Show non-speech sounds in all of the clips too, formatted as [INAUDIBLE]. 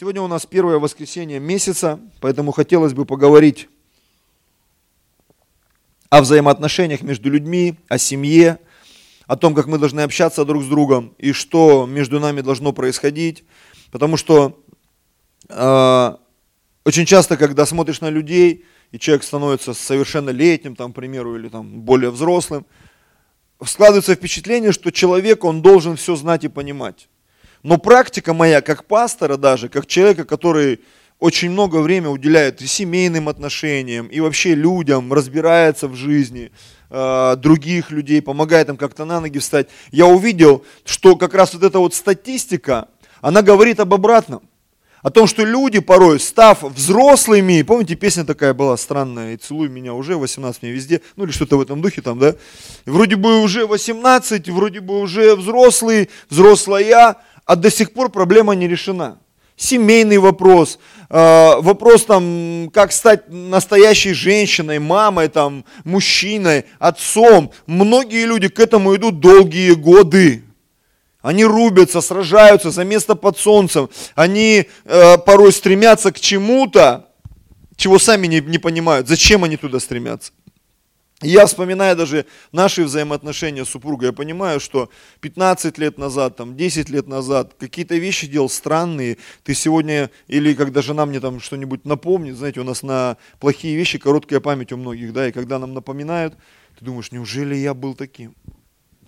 Сегодня у нас первое воскресенье месяца, поэтому хотелось бы поговорить о взаимоотношениях между людьми, о семье, о том, как мы должны общаться друг с другом и что между нами должно происходить. Потому что э, очень часто, когда смотришь на людей, и человек становится совершеннолетним, там, к примеру, или там, более взрослым, складывается впечатление, что человек, он должен все знать и понимать. Но практика моя, как пастора даже, как человека, который очень много времени уделяет и семейным отношениям, и вообще людям, разбирается в жизни э, других людей, помогает им как-то на ноги встать, я увидел, что как раз вот эта вот статистика, она говорит об обратном. О том, что люди порой, став взрослыми, помните, песня такая была странная, «И целуй меня уже, 18 мне везде», ну или что-то в этом духе там, да? Вроде бы уже 18, вроде бы уже взрослый, взрослая, а до сих пор проблема не решена. Семейный вопрос, э, вопрос там, как стать настоящей женщиной, мамой, там, мужчиной, отцом. Многие люди к этому идут долгие годы. Они рубятся, сражаются за место под солнцем. Они э, порой стремятся к чему-то, чего сами не, не понимают. Зачем они туда стремятся? Я вспоминаю даже наши взаимоотношения с супругой, я понимаю, что 15 лет назад, там, 10 лет назад какие-то вещи делал странные. Ты сегодня, или когда жена мне там что-нибудь напомнит, знаете, у нас на плохие вещи короткая память у многих, да, и когда нам напоминают, ты думаешь, неужели я был таким?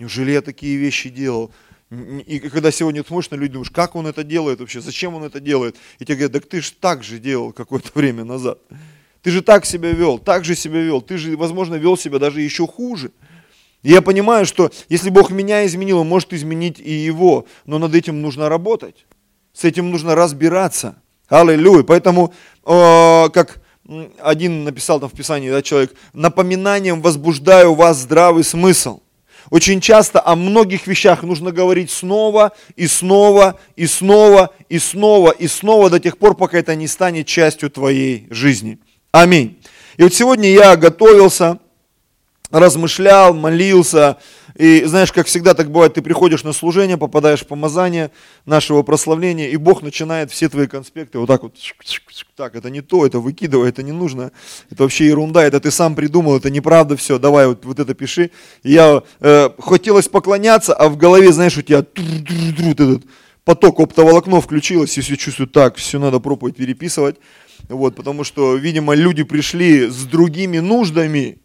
Неужели я такие вещи делал? И когда сегодня смотришь на людей, думаешь, как он это делает вообще, зачем он это делает? И тебе говорят, так ты же так же делал какое-то [LAUGHS] время назад. Ты же так себя вел, так же себя вел, ты же, возможно, вел себя даже еще хуже. И я понимаю, что если Бог меня изменил, Он может изменить и его, но над этим нужно работать. С этим нужно разбираться. Аллилуйя. Поэтому, э, как один написал там в Писании, да, человек, напоминанием возбуждаю вас здравый смысл – очень часто о многих вещах нужно говорить снова и снова и снова и снова и снова до тех пор, пока это не станет частью твоей жизни. Аминь. И вот сегодня я готовился, размышлял, молился, и знаешь, как всегда так бывает, ты приходишь на служение, попадаешь в помазание нашего прославления, и Бог начинает все твои конспекты вот так вот, так, это не то, это выкидывай, это не нужно, это вообще ерунда, это ты сам придумал, это неправда все, давай вот, вот это пиши. И я э, хотелось поклоняться, а в голове, знаешь, у тебя этот поток оптоволокно включилось, и все чувствую, так, все надо проповедь переписывать, вот, потому что, видимо, люди пришли с другими нуждами,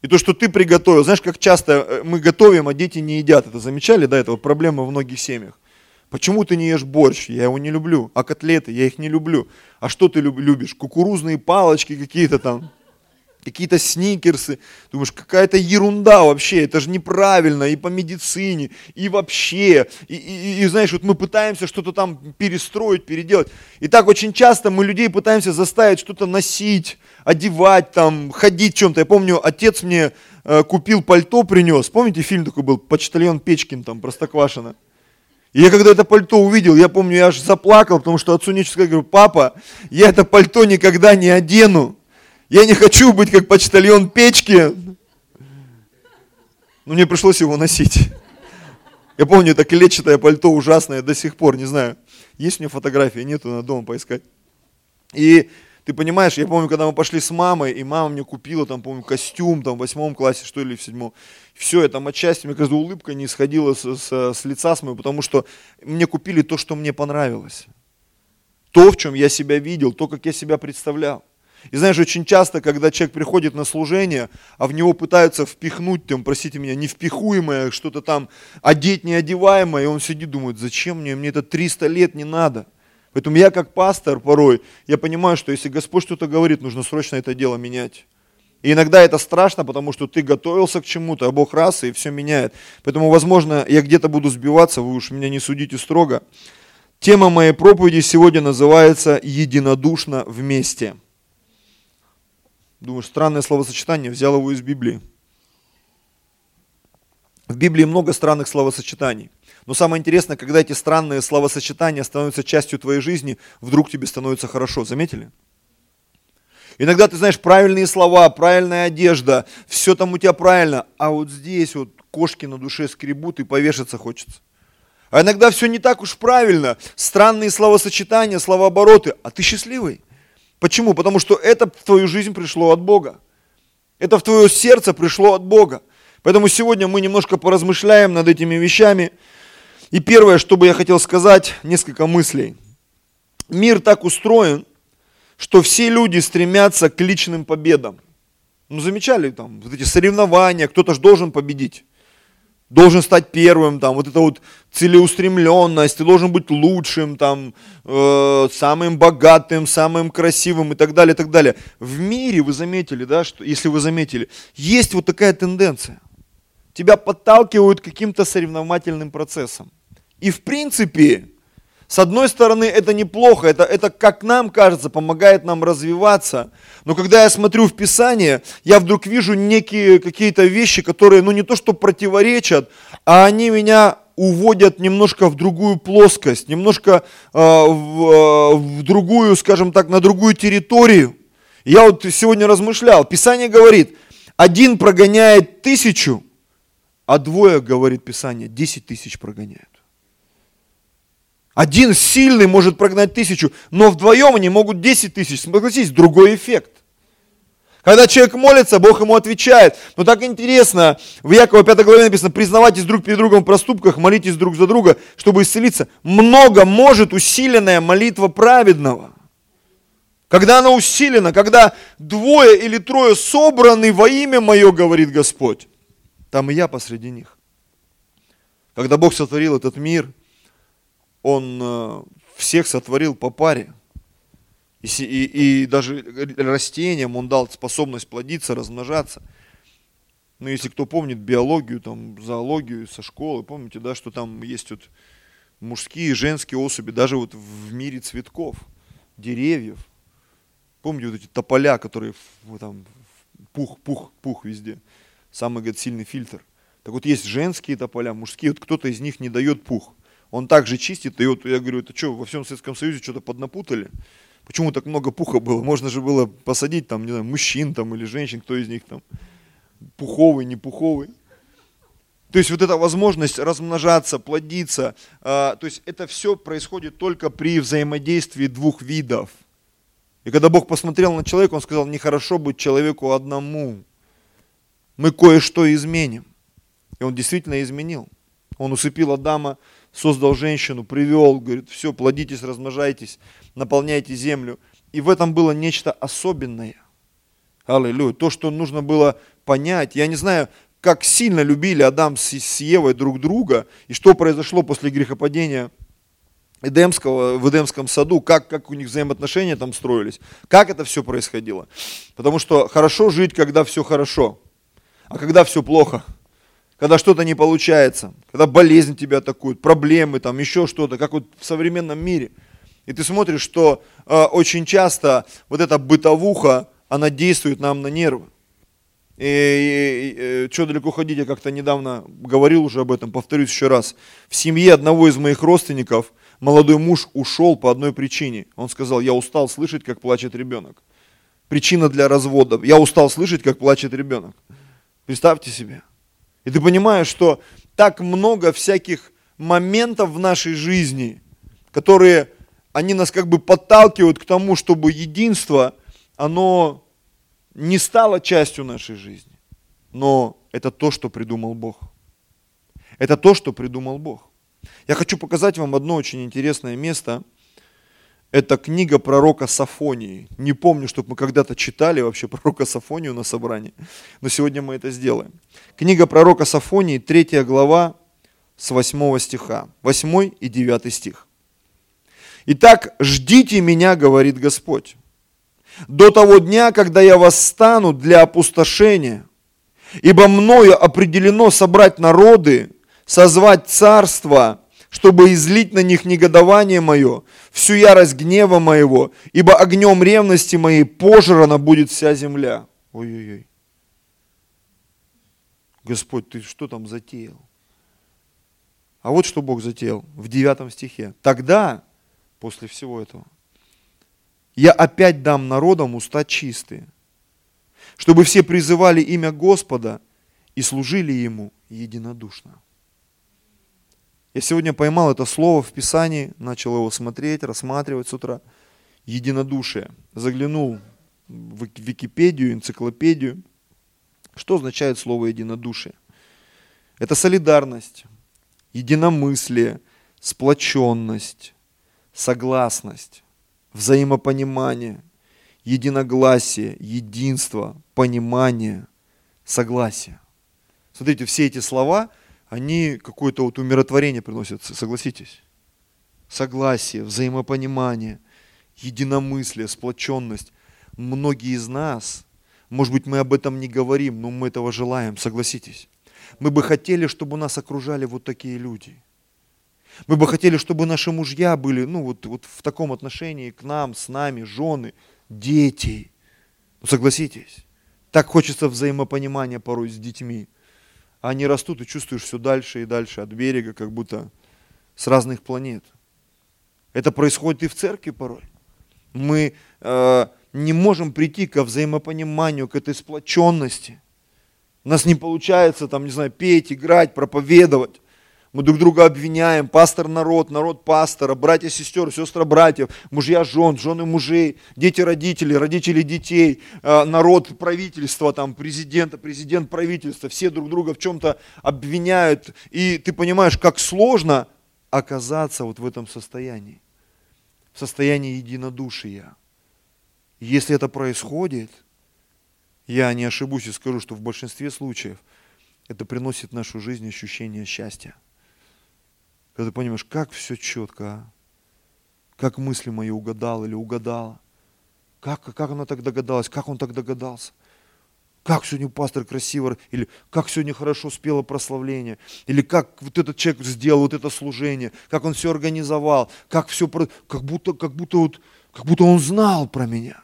и то, что ты приготовил, знаешь, как часто э, мы готовим, а дети не едят. Это замечали, да, это вот проблема в многих семьях. Почему ты не ешь борщ? Я его не люблю. А котлеты? Я их не люблю. А что ты любишь? Кукурузные палочки какие-то там, какие-то сникерсы. Думаешь, какая-то ерунда вообще, это же неправильно и по медицине, и вообще. И, и, и знаешь, вот мы пытаемся что-то там перестроить, переделать. И так очень часто мы людей пытаемся заставить что-то носить, одевать, там, ходить чем-то. Я помню, отец мне э, купил пальто, принес. Помните, фильм такой был, «Почтальон Печкин», там, Простоквашино. И я когда это пальто увидел, я помню, я аж заплакал, потому что отцу нечего сказать, говорю, папа, я это пальто никогда не одену. Я не хочу быть как почтальон печки. Но мне пришлось его носить. Я помню, это клетчатое пальто ужасное до сих пор, не знаю. Есть у меня фотографии, нету, надо дома поискать. И ты понимаешь, я помню, когда мы пошли с мамой, и мама мне купила, там, помню, костюм, там, в восьмом классе, что ли, в седьмом. Все, я там отчасти, мне кажется, улыбка не сходила с, с, с лица с моего, потому что мне купили то, что мне понравилось. То, в чем я себя видел, то, как я себя представлял. И знаешь, очень часто, когда человек приходит на служение, а в него пытаются впихнуть, там, простите меня, невпихуемое, что-то там, одеть неодеваемое, и он сидит, думает, зачем мне, мне это 300 лет не надо. Поэтому я как пастор порой, я понимаю, что если Господь что-то говорит, нужно срочно это дело менять. И иногда это страшно, потому что ты готовился к чему-то, а Бог раз и все меняет. Поэтому, возможно, я где-то буду сбиваться, вы уж меня не судите строго. Тема моей проповеди сегодня называется «Единодушно вместе». Думаю, странное словосочетание, взял его из Библии. В Библии много странных словосочетаний. Но самое интересное, когда эти странные словосочетания становятся частью твоей жизни, вдруг тебе становится хорошо. Заметили? Иногда ты знаешь правильные слова, правильная одежда, все там у тебя правильно, а вот здесь вот кошки на душе скребут и повешаться хочется. А иногда все не так уж правильно. Странные словосочетания, словообороты. А ты счастливый. Почему? Потому что это в твою жизнь пришло от Бога. Это в твое сердце пришло от Бога. Поэтому сегодня мы немножко поразмышляем над этими вещами. И первое, что бы я хотел сказать, несколько мыслей. Мир так устроен, что все люди стремятся к личным победам. Ну, замечали там вот эти соревнования, кто-то же должен победить. Должен стать первым, там, вот эта вот целеустремленность, ты должен быть лучшим, там, э, самым богатым, самым красивым и так далее, и так далее. В мире вы заметили, да, что, если вы заметили, есть вот такая тенденция. Тебя подталкивают каким-то соревновательным процессам. И в принципе, с одной стороны, это неплохо, это, это, как нам кажется, помогает нам развиваться. Но когда я смотрю в Писание, я вдруг вижу некие какие-то вещи, которые, ну не то что противоречат, а они меня уводят немножко в другую плоскость, немножко э, в, э, в другую, скажем так, на другую территорию. Я вот сегодня размышлял, Писание говорит, один прогоняет тысячу, а двое, говорит Писание, десять тысяч прогоняют. Один сильный может прогнать тысячу, но вдвоем они могут 10 тысяч. Согласитесь, другой эффект. Когда человек молится, Бог ему отвечает. Но так интересно, в Якова 5 главе написано, признавайтесь друг перед другом в проступках, молитесь друг за друга, чтобы исцелиться. Много может усиленная молитва праведного. Когда она усилена, когда двое или трое собраны во имя мое, говорит Господь, там и я посреди них. Когда Бог сотворил этот мир, он э, всех сотворил по паре. И, и, и даже растениям он дал способность плодиться, размножаться. Ну, если кто помнит биологию, там, зоологию со школы, помните, да, что там есть вот мужские и женские особи, даже вот в мире цветков, деревьев. Помните вот эти тополя, которые вот там пух, пух, пух везде. Самый, говорит, сильный фильтр. Так вот есть женские тополя, мужские, вот кто-то из них не дает пух он также чистит. И вот я говорю, это что, во всем Советском Союзе что-то поднапутали? Почему так много пуха было? Можно же было посадить там, не знаю, мужчин там или женщин, кто из них там пуховый, не пуховый. То есть вот эта возможность размножаться, плодиться, э, то есть это все происходит только при взаимодействии двух видов. И когда Бог посмотрел на человека, Он сказал, нехорошо быть человеку одному. Мы кое-что изменим. И Он действительно изменил. Он усыпил Адама создал женщину, привел, говорит, все, плодитесь, размножайтесь, наполняйте землю. И в этом было нечто особенное. Аллилуйя. То, что нужно было понять. Я не знаю, как сильно любили Адам с Евой друг друга, и что произошло после грехопадения Эдемского, в Эдемском саду, как, как у них взаимоотношения там строились, как это все происходило. Потому что хорошо жить, когда все хорошо, а когда все плохо – когда что-то не получается, когда болезнь тебя атакует, проблемы, там еще что-то, как вот в современном мире. И ты смотришь, что э, очень часто вот эта бытовуха, она действует нам на нервы. И, и, и э, что далеко ходить, я как-то недавно говорил уже об этом, повторюсь еще раз. В семье одного из моих родственников молодой муж ушел по одной причине. Он сказал, я устал слышать, как плачет ребенок. Причина для развода. Я устал слышать, как плачет ребенок. Представьте себе. И ты понимаешь, что так много всяких моментов в нашей жизни, которые, они нас как бы подталкивают к тому, чтобы единство, оно не стало частью нашей жизни. Но это то, что придумал Бог. Это то, что придумал Бог. Я хочу показать вам одно очень интересное место – это книга пророка Сафонии. Не помню, чтобы мы когда-то читали вообще пророка Сафонию на собрании, но сегодня мы это сделаем. Книга пророка Сафонии, 3 глава, с 8 стиха, 8 и 9 стих. «Итак, ждите меня, говорит Господь, до того дня, когда я восстану для опустошения, ибо мною определено собрать народы, созвать царство чтобы излить на них негодование мое, всю ярость гнева моего, ибо огнем ревности моей пожрана будет вся земля. Ой-ой-ой. Господь, ты что там затеял? А вот что Бог затеял в девятом стихе. Тогда, после всего этого, я опять дам народам уста чистые, чтобы все призывали имя Господа и служили Ему единодушно. Я сегодня поймал это слово в Писании, начал его смотреть, рассматривать с утра. Единодушие. Заглянул в Википедию, энциклопедию. Что означает слово единодушие? Это солидарность, единомыслие, сплоченность, согласность, взаимопонимание, единогласие, единство, понимание, согласие. Смотрите, все эти слова, они какое-то вот умиротворение приносят, согласитесь? Согласие, взаимопонимание, единомыслие, сплоченность. Многие из нас, может быть, мы об этом не говорим, но мы этого желаем, согласитесь. Мы бы хотели, чтобы нас окружали вот такие люди. Мы бы хотели, чтобы наши мужья были ну, вот, вот в таком отношении к нам, с нами, жены, дети. Ну, согласитесь, так хочется взаимопонимания порой с детьми. Они растут и чувствуешь все дальше и дальше от берега, как будто с разных планет. Это происходит и в церкви порой. Мы э, не можем прийти к взаимопониманию, к этой сплоченности. У нас не получается, там, не знаю, петь, играть, проповедовать. Мы друг друга обвиняем, пастор народ, народ пастора, братья сестер, сестры братьев, мужья жен, жены мужей, дети родителей, родители детей, э, народ правительства, там, президента, президент правительства, все друг друга в чем-то обвиняют. И ты понимаешь, как сложно оказаться вот в этом состоянии, в состоянии единодушия. Если это происходит, я не ошибусь и скажу, что в большинстве случаев это приносит в нашу жизнь ощущение счастья. Когда ты понимаешь, как все четко, а? как мысли мои угадал или угадала. Как, как она так догадалась, как он так догадался. Как сегодня пастор красиво, или как сегодня хорошо спело прославление, или как вот этот человек сделал вот это служение, как он все организовал, как все, как будто, как будто, вот, как будто он знал про меня.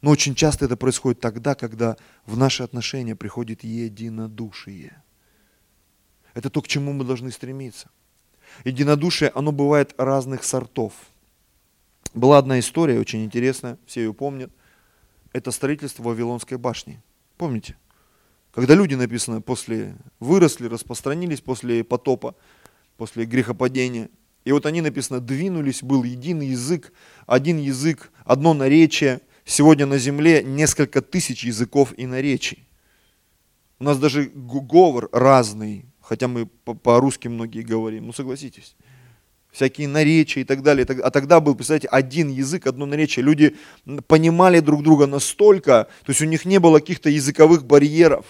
Но очень часто это происходит тогда, когда в наши отношения приходит единодушие. Это то, к чему мы должны стремиться. Единодушие, оно бывает разных сортов. Была одна история очень интересная, все ее помнят. Это строительство Вавилонской башни. Помните? Когда люди, написано, после выросли, распространились после потопа, после грехопадения. И вот они, написано, двинулись, был единый язык, один язык, одно наречие. Сегодня на земле несколько тысяч языков и наречий. У нас даже говор разный, хотя мы по-русски многие говорим, ну согласитесь. Всякие наречия и так далее. А тогда был, представляете, один язык, одно наречие. Люди понимали друг друга настолько, то есть у них не было каких-то языковых барьеров.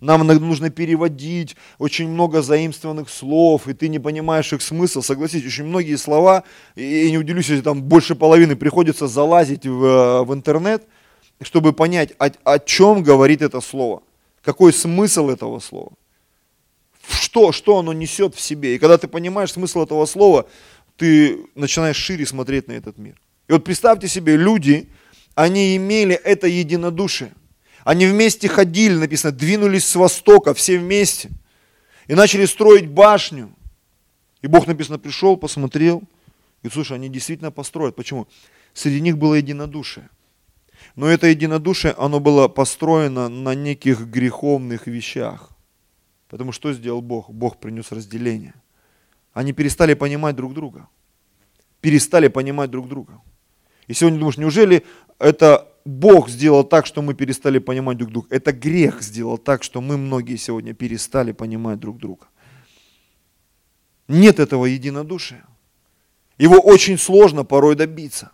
Нам нужно переводить очень много заимствованных слов, и ты не понимаешь их смысл. Согласитесь, очень многие слова, и не удивлюсь, если там больше половины приходится залазить в, э, в интернет, чтобы понять, о, о чем говорит это слово, какой смысл этого слова что, что оно несет в себе. И когда ты понимаешь смысл этого слова, ты начинаешь шире смотреть на этот мир. И вот представьте себе, люди, они имели это единодушие. Они вместе ходили, написано, двинулись с востока, все вместе. И начали строить башню. И Бог, написано, пришел, посмотрел. И слушай, они действительно построят. Почему? Среди них было единодушие. Но это единодушие, оно было построено на неких греховных вещах. Потому что сделал Бог? Бог принес разделение. Они перестали понимать друг друга. Перестали понимать друг друга. И сегодня думаешь, неужели это Бог сделал так, что мы перестали понимать друг друга? Это грех сделал так, что мы многие сегодня перестали понимать друг друга. Нет этого единодушия. Его очень сложно порой добиться.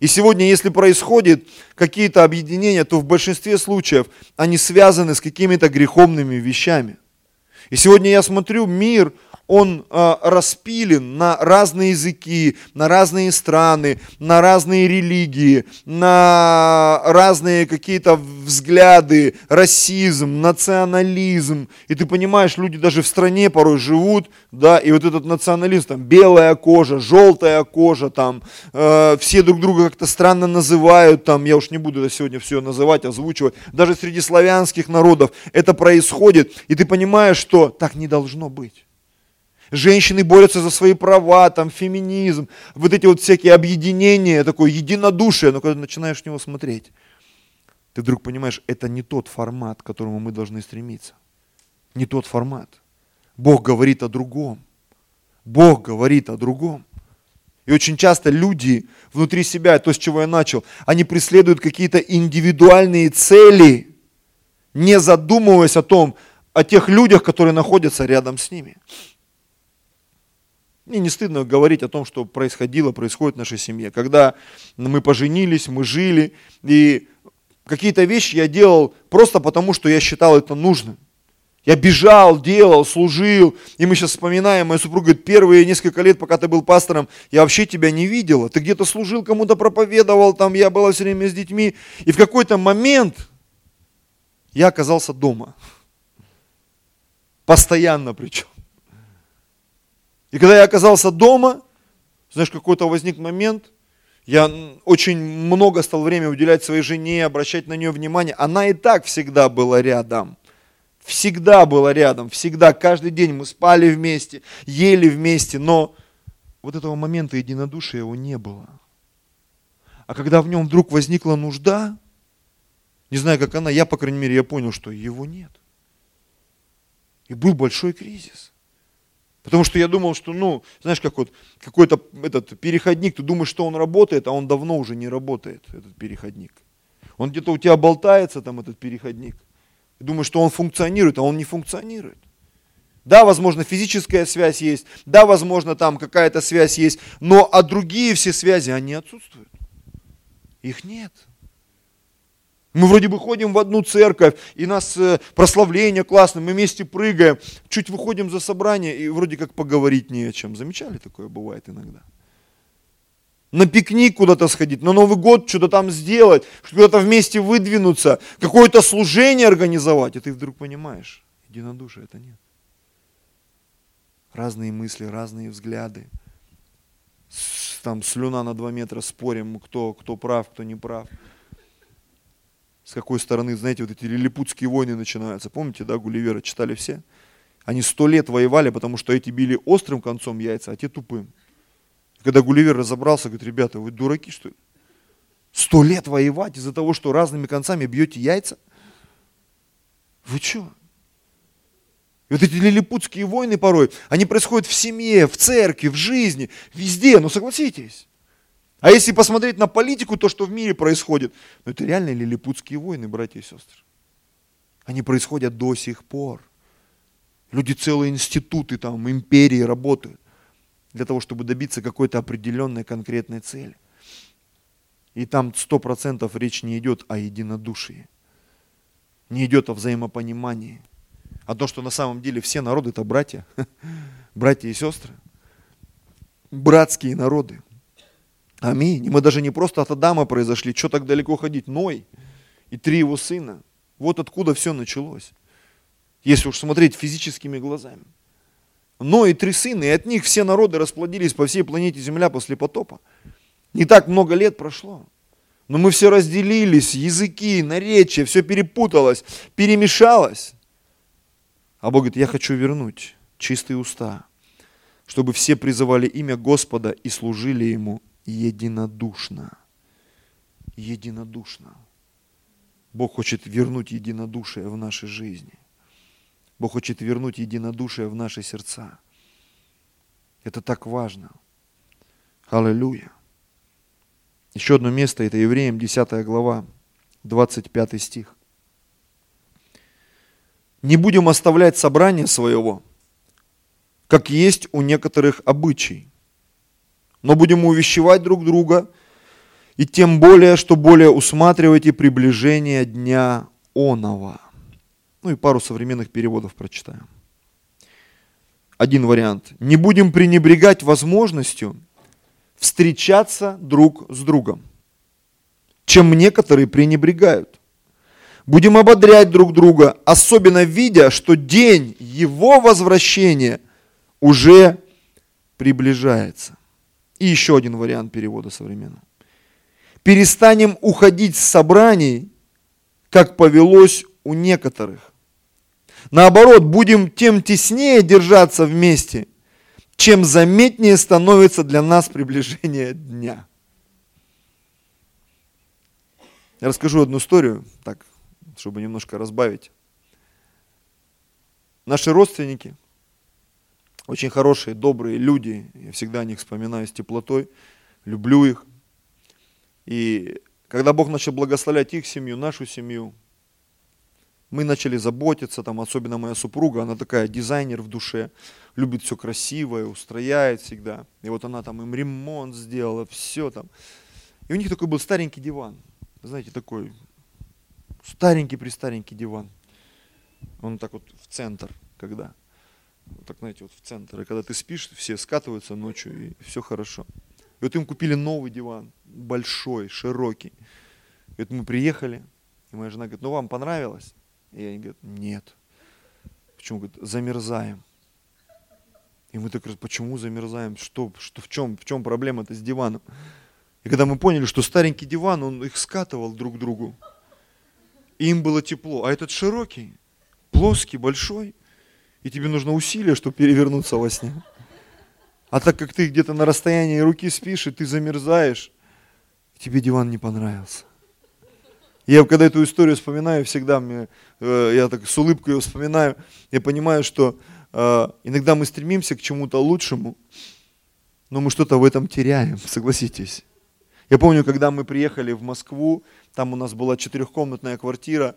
И сегодня, если происходят какие-то объединения, то в большинстве случаев они связаны с какими-то греховными вещами. И сегодня я смотрю, мир, он э, распилен на разные языки, на разные страны, на разные религии, на разные какие-то взгляды, расизм, национализм. И ты понимаешь, люди даже в стране порой живут, да, и вот этот национализм, там, белая кожа, желтая кожа, там, э, все друг друга как-то странно называют, там, я уж не буду это сегодня все называть, озвучивать, даже среди славянских народов это происходит, и ты понимаешь, что так не должно быть женщины борются за свои права, там феминизм, вот эти вот всякие объединения, такое единодушие, но когда начинаешь в него смотреть, ты вдруг понимаешь, это не тот формат, к которому мы должны стремиться. Не тот формат. Бог говорит о другом. Бог говорит о другом. И очень часто люди внутри себя, то, с чего я начал, они преследуют какие-то индивидуальные цели, не задумываясь о том, о тех людях, которые находятся рядом с ними. Мне не стыдно говорить о том, что происходило, происходит в нашей семье. Когда мы поженились, мы жили, и какие-то вещи я делал просто потому, что я считал это нужным. Я бежал, делал, служил. И мы сейчас вспоминаем, моя супруга говорит, первые несколько лет, пока ты был пастором, я вообще тебя не видела. Ты где-то служил, кому-то проповедовал, там я была все время с детьми. И в какой-то момент я оказался дома. Постоянно причем. И когда я оказался дома, знаешь, какой-то возник момент, я очень много стал время уделять своей жене, обращать на нее внимание. Она и так всегда была рядом. Всегда была рядом, всегда, каждый день мы спали вместе, ели вместе, но вот этого момента единодушия его не было. А когда в нем вдруг возникла нужда, не знаю, как она, я, по крайней мере, я понял, что его нет. И был большой кризис. Потому что я думал, что, ну, знаешь, как вот какой-то этот переходник, ты думаешь, что он работает, а он давно уже не работает, этот переходник. Он где-то у тебя болтается, там, этот переходник. Ты думаешь, что он функционирует, а он не функционирует. Да, возможно, физическая связь есть, да, возможно, там какая-то связь есть, но а другие все связи, они отсутствуют. Их нет. Мы вроде бы ходим в одну церковь, и нас э, прославление классно, мы вместе прыгаем, чуть выходим за собрание, и вроде как поговорить не о чем. Замечали, такое бывает иногда? На пикник куда-то сходить, на Новый год что-то там сделать, куда-то вместе выдвинуться, какое-то служение организовать, и ты вдруг понимаешь, единодушия это нет. Разные мысли, разные взгляды. Там слюна на два метра спорим, кто, кто прав, кто не прав с какой стороны, знаете, вот эти лилипутские войны начинаются. Помните, да, Гулливера читали все? Они сто лет воевали, потому что эти били острым концом яйца, а те тупым. Когда Гулливер разобрался, говорит, ребята, вы дураки, что ли? Сто лет воевать из-за того, что разными концами бьете яйца? Вы что? Вот эти лилипутские войны порой, они происходят в семье, в церкви, в жизни, везде, ну согласитесь. А если посмотреть на политику, то, что в мире происходит, ну это реально лилипутские войны, братья и сестры. Они происходят до сих пор. Люди целые институты, там, империи работают для того, чтобы добиться какой-то определенной конкретной цели. И там сто процентов речь не идет о единодушии, не идет о взаимопонимании, о том, что на самом деле все народы это братья, [LAUGHS] братья и сестры, братские народы. Аминь. И мы даже не просто от Адама произошли, что так далеко ходить? Ной и три его сына. Вот откуда все началось. Если уж смотреть физическими глазами. Но и три сына, и от них все народы расплодились по всей планете Земля после потопа. Не так много лет прошло. Но мы все разделились, языки, наречия, все перепуталось, перемешалось. А Бог говорит, я хочу вернуть чистые уста, чтобы все призывали имя Господа и служили Ему единодушно. Единодушно. Бог хочет вернуть единодушие в нашей жизни. Бог хочет вернуть единодушие в наши сердца. Это так важно. Аллилуйя. Еще одно место, это Евреям 10 глава, 25 стих. Не будем оставлять собрание своего, как есть у некоторых обычай, но будем увещевать друг друга, и тем более, что более усматривайте приближение дня Онова. Ну и пару современных переводов прочитаем. Один вариант. Не будем пренебрегать возможностью встречаться друг с другом, чем некоторые пренебрегают. Будем ободрять друг друга, особенно видя, что день его возвращения уже приближается. И еще один вариант перевода современного. Перестанем уходить с собраний, как повелось у некоторых. Наоборот, будем тем теснее держаться вместе, чем заметнее становится для нас приближение дня. Я расскажу одну историю, так, чтобы немножко разбавить. Наши родственники, очень хорошие, добрые люди. Я всегда о них вспоминаю с теплотой, люблю их. И когда Бог начал благословлять их семью, нашу семью, мы начали заботиться, там, особенно моя супруга, она такая дизайнер в душе, любит все красивое, устрояет всегда. И вот она там им ремонт сделала, все там. И у них такой был старенький диван, знаете, такой старенький-престаренький диван. Он так вот в центр, когда, так, знаете, вот в центр. И когда ты спишь, все скатываются ночью, и все хорошо. И вот им купили новый диван, большой, широкий. И вот мы приехали, и моя жена говорит, ну вам понравилось? И они говорят, нет. Почему? Говорит, замерзаем. И мы так раз, почему замерзаем? Что, что, в чем, в чем проблема-то с диваном? И когда мы поняли, что старенький диван, он их скатывал друг к другу. И им было тепло. А этот широкий, плоский, большой. И тебе нужно усилие, чтобы перевернуться во сне. А так как ты где-то на расстоянии руки спишь, и ты замерзаешь, тебе диван не понравился. Я когда эту историю вспоминаю, всегда мне, э, я так с улыбкой ее вспоминаю, я понимаю, что э, иногда мы стремимся к чему-то лучшему, но мы что-то в этом теряем, [LAUGHS] согласитесь. Я помню, когда мы приехали в Москву, там у нас была четырехкомнатная квартира,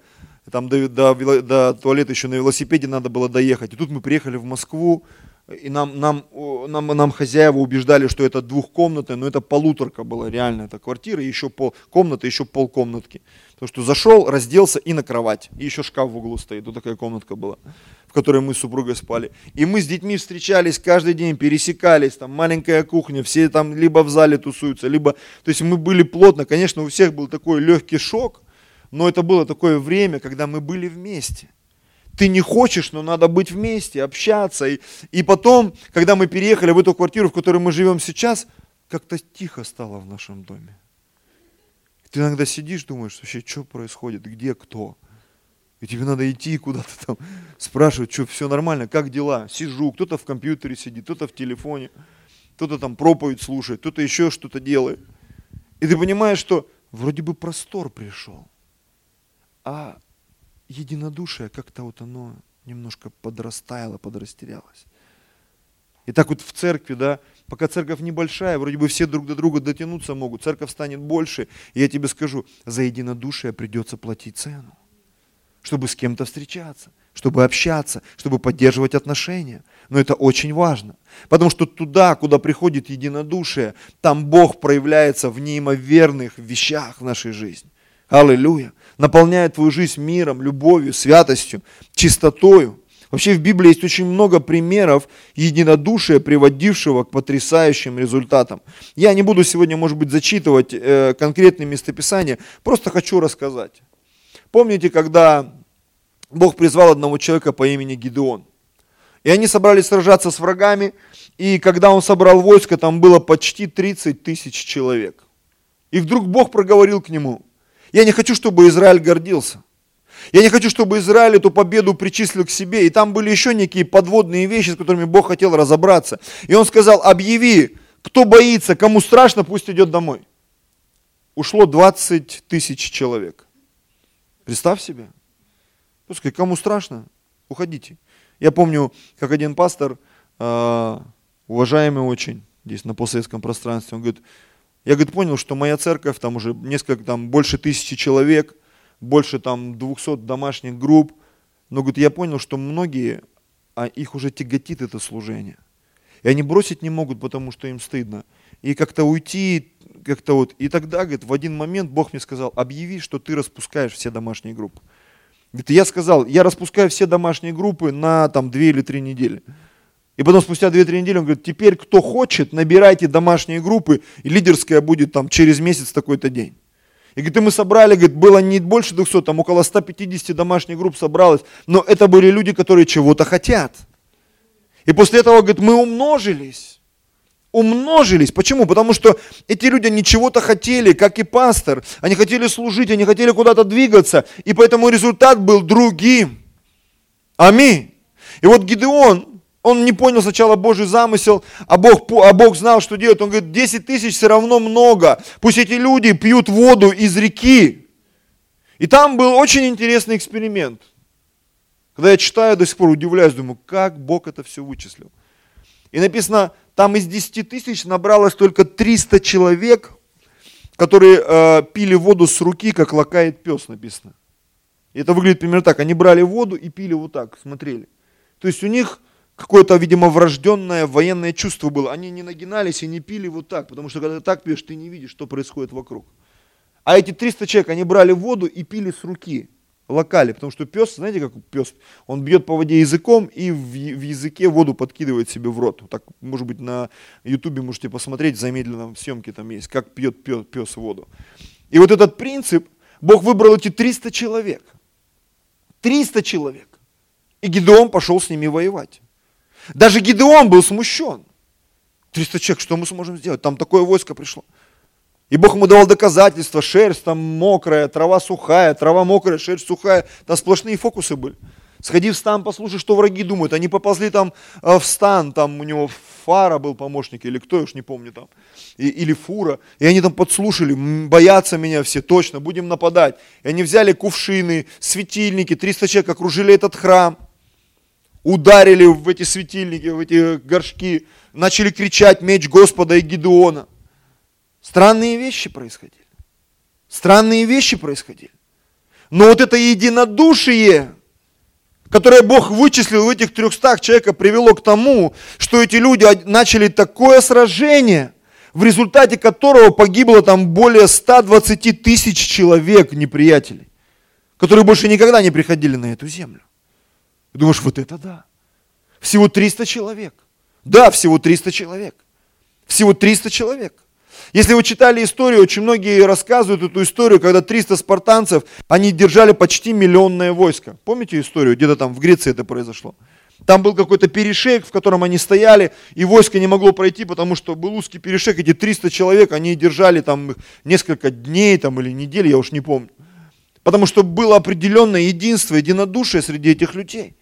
там до, до, до туалета еще на велосипеде надо было доехать. И тут мы приехали в Москву, и нам, нам, нам, нам хозяева убеждали, что это двухкомнатная, но это полуторка была реально, это квартира, еще пол, комната, еще полкомнатки. Потому что зашел, разделся и на кровать. И еще шкаф в углу стоит, вот такая комнатка была, в которой мы с супругой спали. И мы с детьми встречались каждый день, пересекались, там маленькая кухня, все там либо в зале тусуются, либо... То есть мы были плотно, конечно, у всех был такой легкий шок, но это было такое время, когда мы были вместе ты не хочешь, но надо быть вместе, общаться. И, и потом, когда мы переехали в эту квартиру, в которой мы живем сейчас, как-то тихо стало в нашем доме. Ты иногда сидишь, думаешь, вообще, что происходит, где кто. И тебе надо идти куда-то там, спрашивать, что все нормально, как дела. Сижу, кто-то в компьютере сидит, кто-то в телефоне, кто-то там проповедь слушает, кто-то еще что-то делает. И ты понимаешь, что вроде бы простор пришел, а единодушие как-то вот оно немножко подрастаяло, подрастерялось. И так вот в церкви, да, пока церковь небольшая, вроде бы все друг до друга дотянуться могут, церковь станет больше, и я тебе скажу, за единодушие придется платить цену, чтобы с кем-то встречаться, чтобы общаться, чтобы поддерживать отношения. Но это очень важно, потому что туда, куда приходит единодушие, там Бог проявляется в неимоверных вещах в нашей жизни. Аллилуйя. Наполняет твою жизнь миром, любовью, святостью, чистотою. Вообще в Библии есть очень много примеров единодушия, приводившего к потрясающим результатам. Я не буду сегодня, может быть, зачитывать э, конкретные местописания, просто хочу рассказать. Помните, когда Бог призвал одного человека по имени Гидеон? И они собрались сражаться с врагами, и когда он собрал войско, там было почти 30 тысяч человек. И вдруг Бог проговорил к нему, я не хочу, чтобы Израиль гордился. Я не хочу, чтобы Израиль эту победу причислил к себе. И там были еще некие подводные вещи, с которыми Бог хотел разобраться. И он сказал, объяви, кто боится, кому страшно, пусть идет домой. Ушло 20 тысяч человек. Представь себе. Пускай, кому страшно, уходите. Я помню, как один пастор, а, уважаемый очень, здесь на постсоветском пространстве, он говорит, я, говорит, понял, что моя церковь, там уже несколько, там больше тысячи человек, больше там 200 домашних групп. Но, говорит, я понял, что многие, а их уже тяготит это служение. И они бросить не могут, потому что им стыдно. И как-то уйти, как-то вот. И тогда, говорит, в один момент Бог мне сказал, объяви, что ты распускаешь все домашние группы. Говорит, я сказал, я распускаю все домашние группы на там две или три недели. И потом спустя 2-3 недели он говорит, теперь кто хочет, набирайте домашние группы, и лидерская будет там через месяц такой-то день. И говорит, и мы собрали, говорит, было не больше 200, там около 150 домашних групп собралось, но это были люди, которые чего-то хотят. И после этого, говорит, мы умножились. Умножились. Почему? Потому что эти люди, они чего-то хотели, как и пастор. Они хотели служить, они хотели куда-то двигаться. И поэтому результат был другим. Аминь. И вот Гидеон, он не понял сначала Божий замысел, а Бог, а Бог знал, что делать. Он говорит, 10 тысяч все равно много. Пусть эти люди пьют воду из реки. И там был очень интересный эксперимент. Когда я читаю, до сих пор удивляюсь, думаю, как Бог это все вычислил. И написано, там из 10 тысяч набралось только 300 человек, которые э, пили воду с руки, как лакает пес, написано. И это выглядит примерно так. Они брали воду и пили вот так, смотрели. То есть у них какое-то, видимо, врожденное военное чувство было. Они не нагинались и не пили вот так, потому что когда ты так пьешь, ты не видишь, что происходит вокруг. А эти 300 человек, они брали воду и пили с руки, локали, потому что пес, знаете, как пес, он бьет по воде языком и в, в языке воду подкидывает себе в рот. Так, может быть, на ютубе можете посмотреть, в замедленном съемке там есть, как пьет пес, пес воду. И вот этот принцип, Бог выбрал эти 300 человек. 300 человек. И Гидеон пошел с ними воевать. Даже Гидеон был смущен. 300 человек, что мы сможем сделать? Там такое войско пришло. И Бог ему давал доказательства, шерсть там мокрая, трава сухая, трава мокрая, шерсть сухая. Там сплошные фокусы были. Сходи в стан, послушай, что враги думают. Они поползли там э, в стан, там у него фара был помощник, или кто, я уж не помню там, и, или фура. И они там подслушали, боятся меня все, точно, будем нападать. И они взяли кувшины, светильники, 300 человек окружили этот храм, ударили в эти светильники, в эти горшки, начали кричать меч Господа и Гедеона. Странные вещи происходили. Странные вещи происходили. Но вот это единодушие, которое Бог вычислил в этих трехстах человека, привело к тому, что эти люди начали такое сражение, в результате которого погибло там более 120 тысяч человек неприятелей, которые больше никогда не приходили на эту землю. И думаешь, вот это да. Всего 300 человек. Да, всего 300 человек. Всего 300 человек. Если вы читали историю, очень многие рассказывают эту историю, когда 300 спартанцев, они держали почти миллионное войско. Помните историю? Где-то там в Греции это произошло. Там был какой-то перешейк, в котором они стояли, и войско не могло пройти, потому что был узкий перешейк, эти 300 человек, они держали там несколько дней там, или недель, я уж не помню. Потому что было определенное единство, единодушие среди этих людей.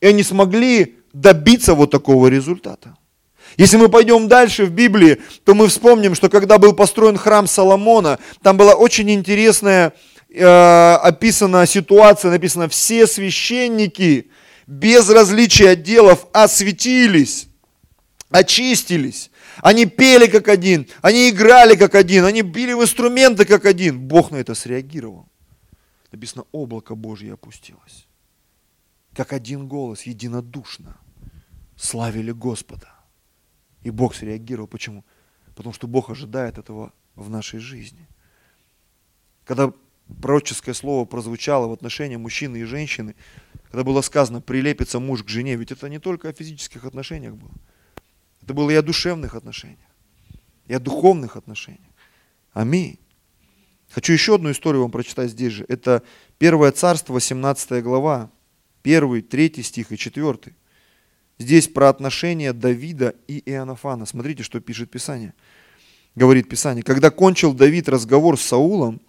И они смогли добиться вот такого результата. Если мы пойдем дальше в Библии, то мы вспомним, что когда был построен храм Соломона, там была очень интересная э, описана ситуация, написано, все священники без различия отделов осветились, очистились. Они пели как один, они играли как один, они били в инструменты как один. Бог на это среагировал. Написано, облако Божье опустилось. Как один голос, единодушно славили Господа. И Бог среагировал. Почему? Потому что Бог ожидает этого в нашей жизни. Когда пророческое слово прозвучало в отношении мужчины и женщины, когда было сказано «прилепится муж к жене», ведь это не только о физических отношениях было. Это было и о душевных отношениях, и о духовных отношениях. Аминь. Хочу еще одну историю вам прочитать здесь же. Это 1 Царство, 18 глава, 1, 3 стих и 4. Здесь про отношения Давида и Иоаннафана. Смотрите, что пишет Писание. Говорит Писание. Когда кончил Давид разговор с Саулом,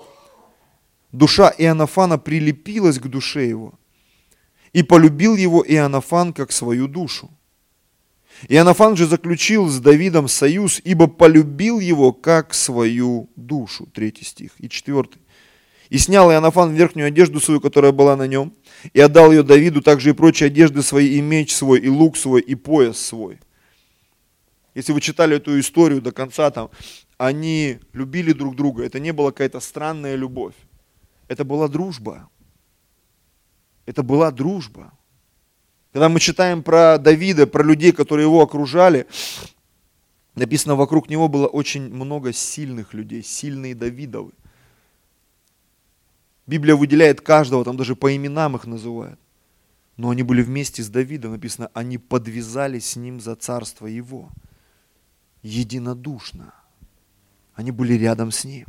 душа Иоаннафана прилепилась к душе его, и полюбил его Иоаннафан как свою душу. Иоаннафан же заключил с Давидом союз, ибо полюбил его как свою душу. Третий стих. И четвертый. И снял Иоаннафан верхнюю одежду свою, которая была на нем, и отдал ее Давиду, также и прочие одежды свои, и меч свой, и лук свой, и пояс свой. Если вы читали эту историю до конца, там, они любили друг друга. Это не была какая-то странная любовь. Это была дружба. Это была дружба. Когда мы читаем про Давида, про людей, которые его окружали, написано, вокруг него было очень много сильных людей, сильные Давидовы. Библия выделяет каждого, там даже по именам их называют. Но они были вместе с Давидом, написано, они подвязались с ним за царство его. Единодушно. Они были рядом с ним.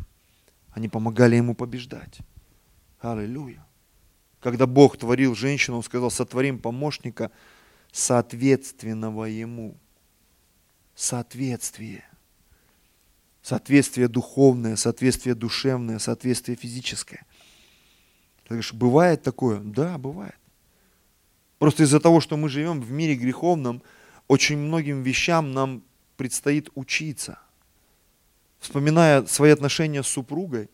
Они помогали ему побеждать. Аллилуйя. Когда Бог творил женщину, Он сказал, сотворим помощника, соответственного ему. Соответствие. Соответствие духовное, соответствие душевное, соответствие физическое. Ты говоришь, бывает такое? Да, бывает. Просто из-за того, что мы живем в мире греховном, очень многим вещам нам предстоит учиться. Вспоминая свои отношения с супругой,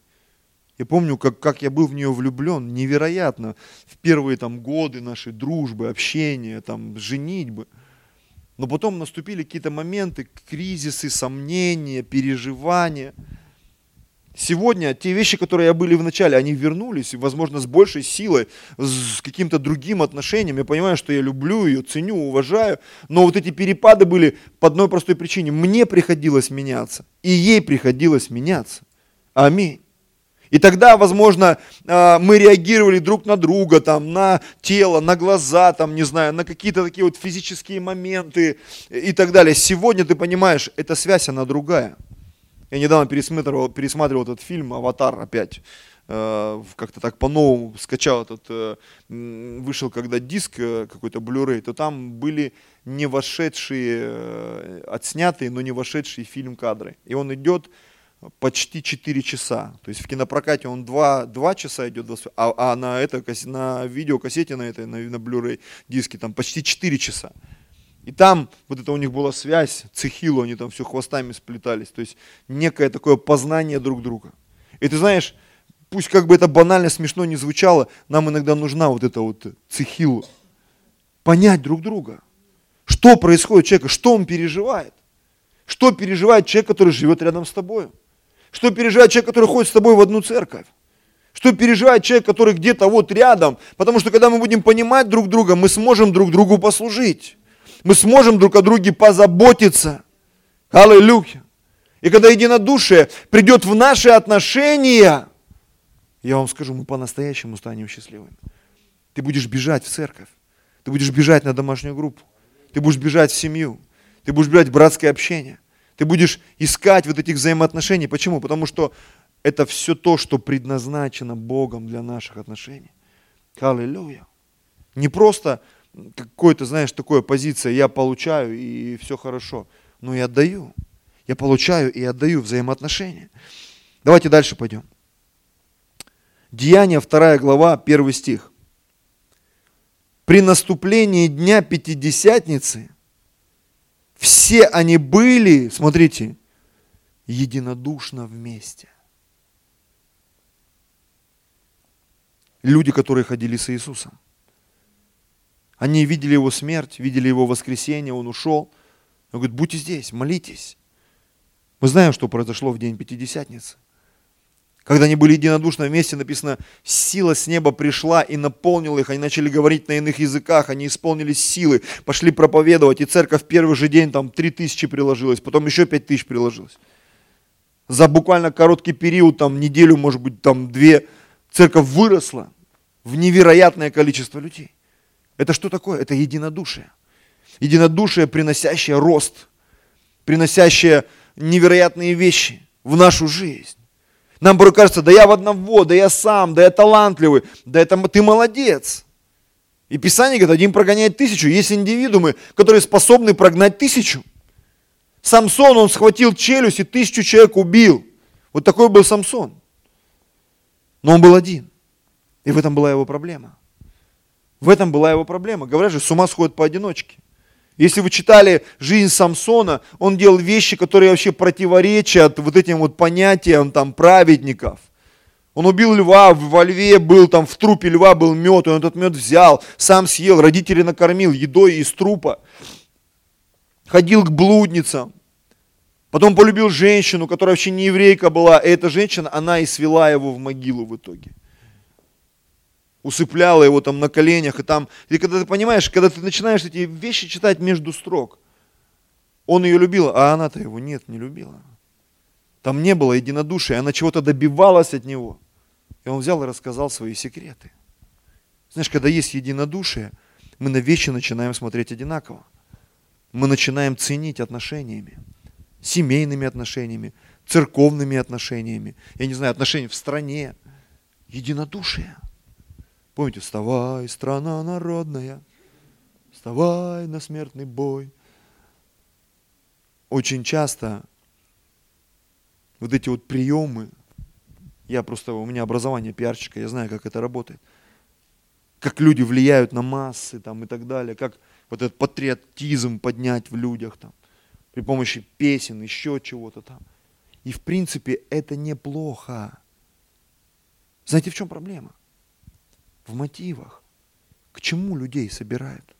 я помню, как, как я был в нее влюблен, невероятно, в первые там годы нашей дружбы, общения, там, женитьбы. Но потом наступили какие-то моменты, кризисы, сомнения, переживания. Сегодня те вещи, которые были в начале, они вернулись, возможно, с большей силой, с каким-то другим отношением. Я понимаю, что я люблю ее, ценю, уважаю, но вот эти перепады были по одной простой причине. Мне приходилось меняться, и ей приходилось меняться. Аминь. И тогда, возможно, а, мы реагировали друг на друга, там, на тело, на глаза, там, не знаю, на какие-то такие вот физические моменты и так далее. Сегодня ты понимаешь, эта связь, она другая. Я недавно пересматривал, пересматривал этот фильм «Аватар» опять. Э, как-то так по-новому скачал этот, э, вышел когда диск э, какой-то Blu-ray, то там были не вошедшие, отснятые, но не вошедшие фильм кадры. И он идет почти 4 часа. То есть в кинопрокате он 2, 2 часа идет, а, а на, это, на видеокассете, на этой, на, на Blu-ray диске там почти 4 часа. И там вот это у них была связь, цехилу, они там все хвостами сплетались. То есть некое такое познание друг друга. И ты знаешь, пусть как бы это банально смешно не звучало, нам иногда нужна вот эта вот цехила. Понять друг друга. Что происходит у человека, что он переживает. Что переживает человек, который живет рядом с тобой. Что переживает человек, который ходит с тобой в одну церковь? Что переживает человек, который где-то вот рядом? Потому что когда мы будем понимать друг друга, мы сможем друг другу послужить. Мы сможем друг о друге позаботиться. Аллилуйя. И когда единодушие придет в наши отношения, я вам скажу, мы по-настоящему станем счастливыми. Ты будешь бежать в церковь, ты будешь бежать на домашнюю группу, ты будешь бежать в семью, ты будешь бежать в братское общение. Ты будешь искать вот этих взаимоотношений. Почему? Потому что это все то, что предназначено Богом для наших отношений. Аллилуйя. Не просто какой-то, знаешь, такая позиция, я получаю и все хорошо. Но я отдаю. Я получаю и отдаю взаимоотношения. Давайте дальше пойдем. Деяние, 2 глава, 1 стих. При наступлении дня Пятидесятницы – все они были, смотрите, единодушно вместе. Люди, которые ходили с Иисусом. Они видели его смерть, видели его воскресение, он ушел. Он говорит, будьте здесь, молитесь. Мы знаем, что произошло в день Пятидесятницы. Когда они были единодушно вместе, написано, сила с неба пришла и наполнила их, они начали говорить на иных языках, они исполнились силы, пошли проповедовать, и церковь в первый же день там три тысячи приложилась, потом еще пять тысяч приложилось. За буквально короткий период, там неделю, может быть, там две, церковь выросла в невероятное количество людей. Это что такое? Это единодушие. Единодушие, приносящее рост, приносящее невероятные вещи в нашу жизнь. Нам порой кажется, да я в одного, да я сам, да я талантливый, да это ты молодец. И Писание говорит, один прогоняет тысячу. Есть индивидуумы, которые способны прогнать тысячу. Самсон, он схватил челюсть и тысячу человек убил. Вот такой был Самсон. Но он был один. И в этом была его проблема. В этом была его проблема. Говорят же, с ума сходят поодиночке. Если вы читали жизнь Самсона, он делал вещи, которые вообще противоречат вот этим вот понятиям там праведников. Он убил льва, во льве был, там в трупе льва был мед, он этот мед взял, сам съел, родителей накормил едой из трупа. Ходил к блудницам. Потом полюбил женщину, которая вообще не еврейка была, и эта женщина, она и свела его в могилу в итоге усыпляла его там на коленях, и там, и когда ты понимаешь, когда ты начинаешь эти вещи читать между строк, он ее любил, а она-то его нет, не любила. Там не было единодушия, она чего-то добивалась от него. И он взял и рассказал свои секреты. Знаешь, когда есть единодушие, мы на вещи начинаем смотреть одинаково. Мы начинаем ценить отношениями, семейными отношениями, церковными отношениями, я не знаю, отношения в стране. Единодушие – Помните, вставай, страна народная, вставай на смертный бой. Очень часто вот эти вот приемы, я просто, у меня образование пиарщика, я знаю, как это работает, как люди влияют на массы там, и так далее, как вот этот патриотизм поднять в людях там, при помощи песен, еще чего-то там. И в принципе это неплохо. Знаете, в чем проблема? В мотивах. К чему людей собирают?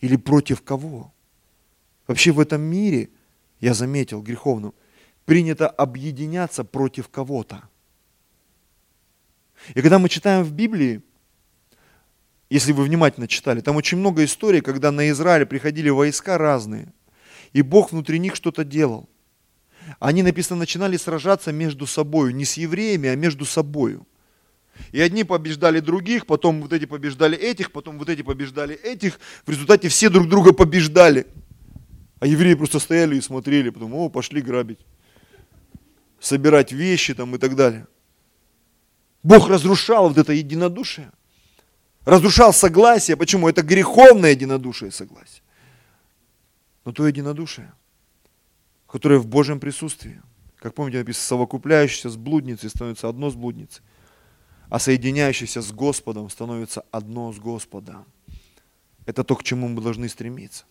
Или против кого? Вообще в этом мире, я заметил, греховным, принято объединяться против кого-то. И когда мы читаем в Библии, если вы внимательно читали, там очень много историй, когда на Израиль приходили войска разные, и Бог внутри них что-то делал. Они, написано, начинали сражаться между собой, не с евреями, а между собой. И одни побеждали других, потом вот эти побеждали этих, потом вот эти побеждали этих. В результате все друг друга побеждали. А евреи просто стояли и смотрели, потом, о, пошли грабить, собирать вещи там и так далее. Бог разрушал вот это единодушие. Разрушал согласие. Почему? Это греховное единодушие согласие. Но то единодушие, которое в Божьем присутствии. Как помните, написано, совокупляющийся с блудницей становится одно с блудницей, а соединяющийся с Господом становится одно с Господом. Это то, к чему мы должны стремиться.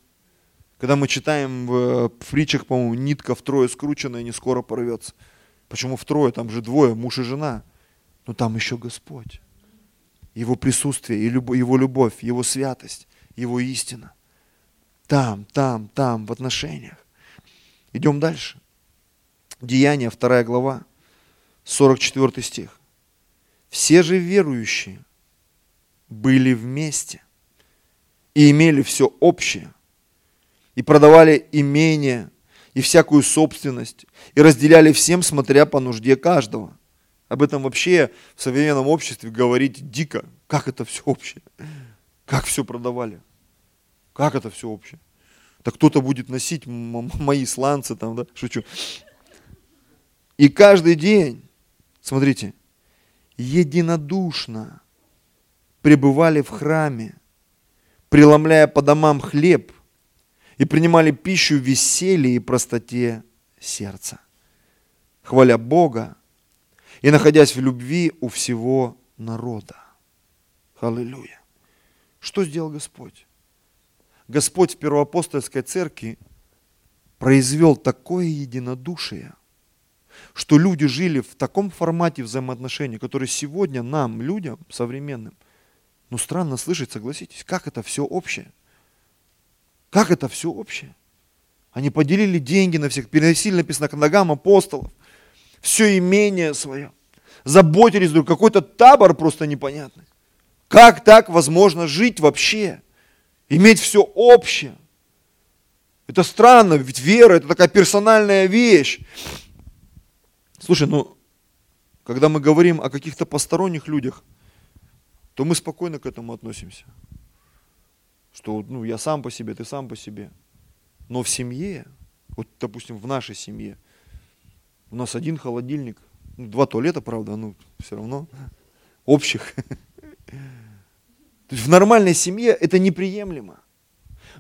Когда мы читаем в, в притчах, по-моему, нитка втрое скрученная не скоро порвется. Почему втрое? Там же двое, муж и жена. Но там еще Господь. Его присутствие, Его любовь, Его святость, Его истина. Там, там, там, в отношениях. Идем дальше. Деяние, 2 глава, 44 стих. Все же верующие были вместе и имели все общее, и продавали имение и всякую собственность, и разделяли всем, смотря по нужде каждого. Об этом вообще в современном обществе говорить дико. Как это все общее? Как все продавали? Как это все общее? Так кто-то будет носить мои сланцы там, да? Шучу. И каждый день, смотрите, единодушно пребывали в храме, преломляя по домам хлеб и принимали пищу в веселье и простоте сердца, хваля Бога и находясь в любви у всего народа. Аллилуйя. Что сделал Господь? Господь в Первоапостольской церкви произвел такое единодушие, что люди жили в таком формате взаимоотношений, который сегодня нам, людям современным, ну странно слышать, согласитесь, как это все общее. Как это все общее? Они поделили деньги на всех, переносили, написано, к ногам апостолов. Все имение свое. Заботились друг, какой-то табор просто непонятный. Как так возможно жить вообще? Иметь все общее. Это странно, ведь вера это такая персональная вещь. Слушай, ну, когда мы говорим о каких-то посторонних людях, то мы спокойно к этому относимся что ну, я сам по себе, ты сам по себе. Но в семье, вот, допустим, в нашей семье, у нас один холодильник, ну, два туалета, правда, ну, все равно, общих. [LAUGHS] То есть в нормальной семье это неприемлемо.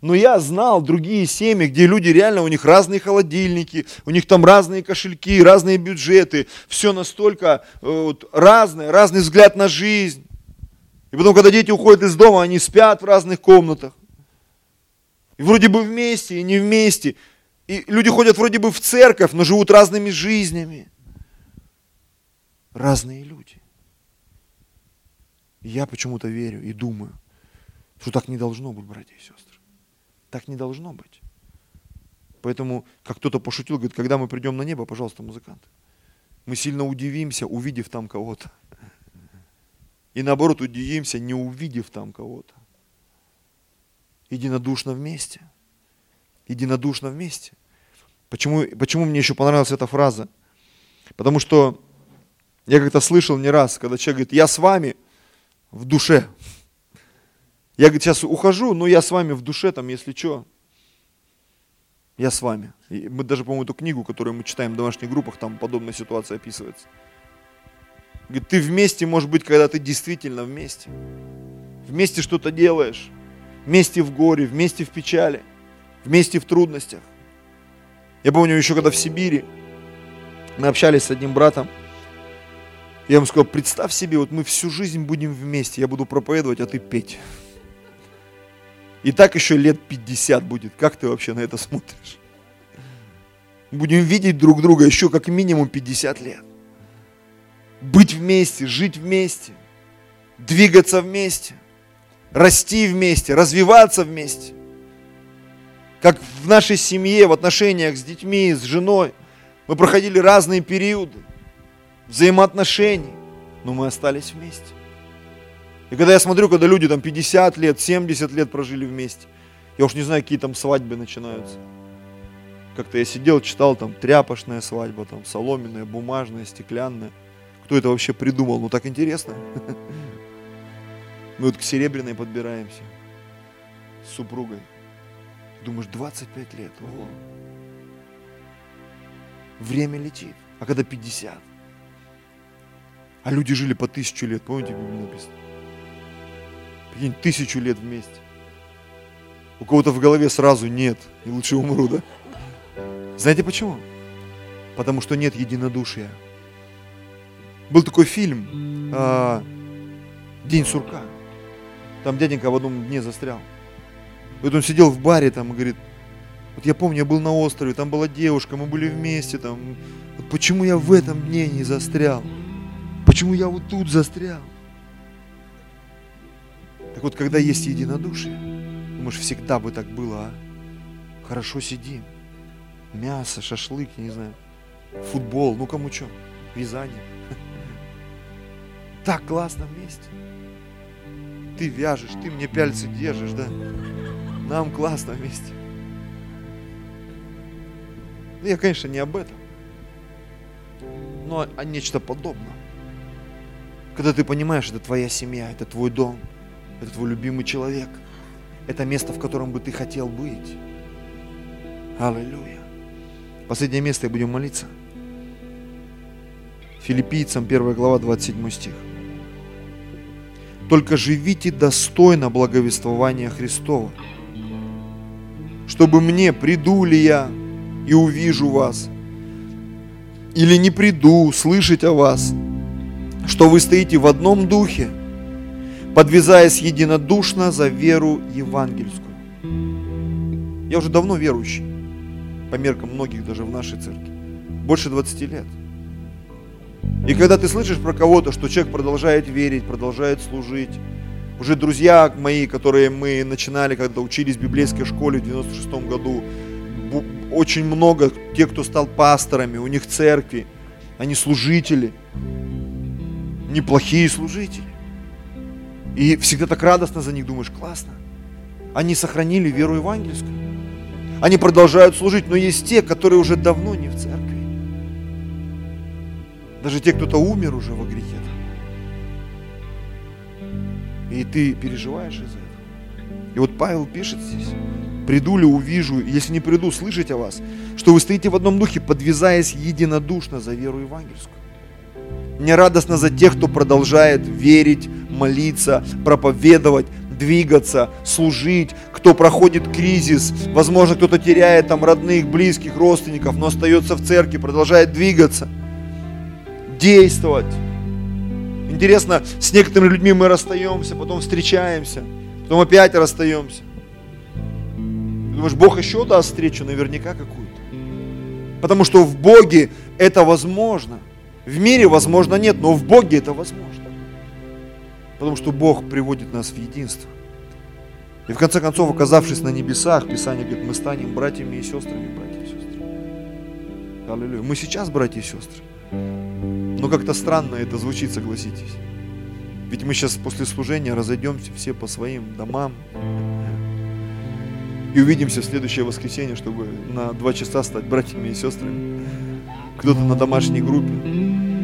Но я знал другие семьи, где люди реально, у них разные холодильники, у них там разные кошельки, разные бюджеты, все настолько э, вот, разное, разный взгляд на жизнь. И потом, когда дети уходят из дома, они спят в разных комнатах. И вроде бы вместе, и не вместе. И люди ходят вроде бы в церковь, но живут разными жизнями. Разные люди. И я почему-то верю и думаю, что так не должно быть, братья и сестры. Так не должно быть. Поэтому, как кто-то пошутил, говорит, когда мы придем на небо, пожалуйста, музыканты, мы сильно удивимся, увидев там кого-то. И наоборот, удивимся, не увидев там кого-то. Единодушно вместе. Единодушно вместе. Почему, почему мне еще понравилась эта фраза? Потому что я как-то слышал не раз, когда человек говорит, я с вами в душе. Я, говорит, сейчас ухожу, но я с вами в душе, там, если что, я с вами. И мы даже, по-моему, эту книгу, которую мы читаем в домашних группах, там подобная ситуация описывается. Говорит, ты вместе, может быть, когда ты действительно вместе. Вместе что-то делаешь. Вместе в горе, вместе в печали, вместе в трудностях. Я помню еще когда в Сибири мы общались с одним братом. Я ему сказал, представь себе, вот мы всю жизнь будем вместе. Я буду проповедовать, а ты петь. И так еще лет 50 будет. Как ты вообще на это смотришь? Будем видеть друг друга еще как минимум 50 лет быть вместе, жить вместе, двигаться вместе, расти вместе, развиваться вместе. Как в нашей семье, в отношениях с детьми, с женой. Мы проходили разные периоды взаимоотношений, но мы остались вместе. И когда я смотрю, когда люди там 50 лет, 70 лет прожили вместе, я уж не знаю, какие там свадьбы начинаются. Как-то я сидел, читал там тряпочная свадьба, там соломенная, бумажная, стеклянная. Кто это вообще придумал? Ну так интересно. Мы вот к серебряной подбираемся с супругой. Думаешь, 25 лет. Ого. Время летит. А когда 50? А люди жили по тысячу лет. Помните, в написано? Прикинь, тысячу лет вместе. У кого-то в голове сразу нет. И лучше умру, да? Знаете почему? Потому что нет единодушия. Был такой фильм а, «День сурка». Там дяденька в одном дне застрял. Вот он сидел в баре там и говорит, вот я помню, я был на острове, там была девушка, мы были вместе там. Вот почему я в этом дне не застрял? Почему я вот тут застрял? Так вот, когда есть единодушие, думаешь, всегда бы так было, а? Хорошо сидим. Мясо, шашлык, не знаю. Футбол, ну кому что? Вязание. Так классно вместе. Ты вяжешь, ты мне пяльцы держишь, да? Нам классно вместе. Ну, я, конечно, не об этом. Но о нечто подобное. Когда ты понимаешь, это твоя семья, это твой дом, это твой любимый человек. Это место, в котором бы ты хотел быть. Аллилуйя. Последнее место и будем молиться. Филиппийцам 1 глава 27 стих. Только живите достойно благовествования Христова, чтобы мне, приду ли я и увижу вас, или не приду слышать о вас, что вы стоите в одном духе, подвязаясь единодушно за веру евангельскую. Я уже давно верующий, по меркам многих даже в нашей церкви, больше 20 лет. И когда ты слышишь про кого-то, что человек продолжает верить, продолжает служить, уже друзья мои, которые мы начинали, когда учились в библейской школе в 96 году, очень много тех, кто стал пасторами, у них церкви, они служители, неплохие служители. И всегда так радостно за них думаешь, классно. Они сохранили веру евангельскую. Они продолжают служить, но есть те, которые уже давно не в церкви. Даже те, кто-то умер уже во грехе. И ты переживаешь из-за этого. И вот Павел пишет здесь, приду ли, увижу, если не приду, слышать о вас, что вы стоите в одном духе, подвязаясь единодушно за веру евангельскую. Мне радостно за тех, кто продолжает верить, молиться, проповедовать, двигаться, служить, кто проходит кризис, возможно, кто-то теряет там родных, близких, родственников, но остается в церкви, продолжает двигаться, действовать. Интересно, с некоторыми людьми мы расстаемся, потом встречаемся, потом опять расстаемся. Думаешь, Бог еще даст встречу наверняка какую-то. Потому что в Боге это возможно. В мире, возможно, нет, но в Боге это возможно. Потому что Бог приводит нас в единство. И в конце концов, оказавшись на небесах, Писание говорит, мы станем братьями и сестрами, братья и сестры. Аллилуйя. Мы сейчас братья и сестры. Но как-то странно это звучит, согласитесь. Ведь мы сейчас после служения разойдемся все по своим домам и увидимся в следующее воскресенье, чтобы на два часа стать братьями и сестрами. Кто-то на домашней группе,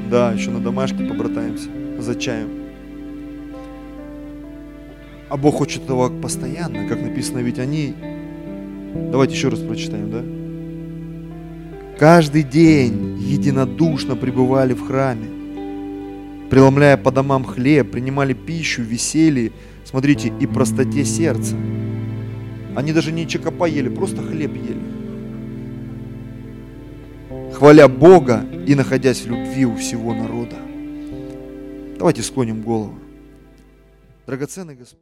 да, еще на домашке побратаемся за чаем. А Бог хочет этого постоянно, как написано, ведь они... Давайте еще раз прочитаем, да? Каждый день единодушно пребывали в храме, преломляя по домам хлеб, принимали пищу, веселье, смотрите, и простоте сердца. Они даже не чекопа ели, просто хлеб ели. Хваля Бога и находясь в любви у всего народа. Давайте склоним голову. Драгоценный Господь.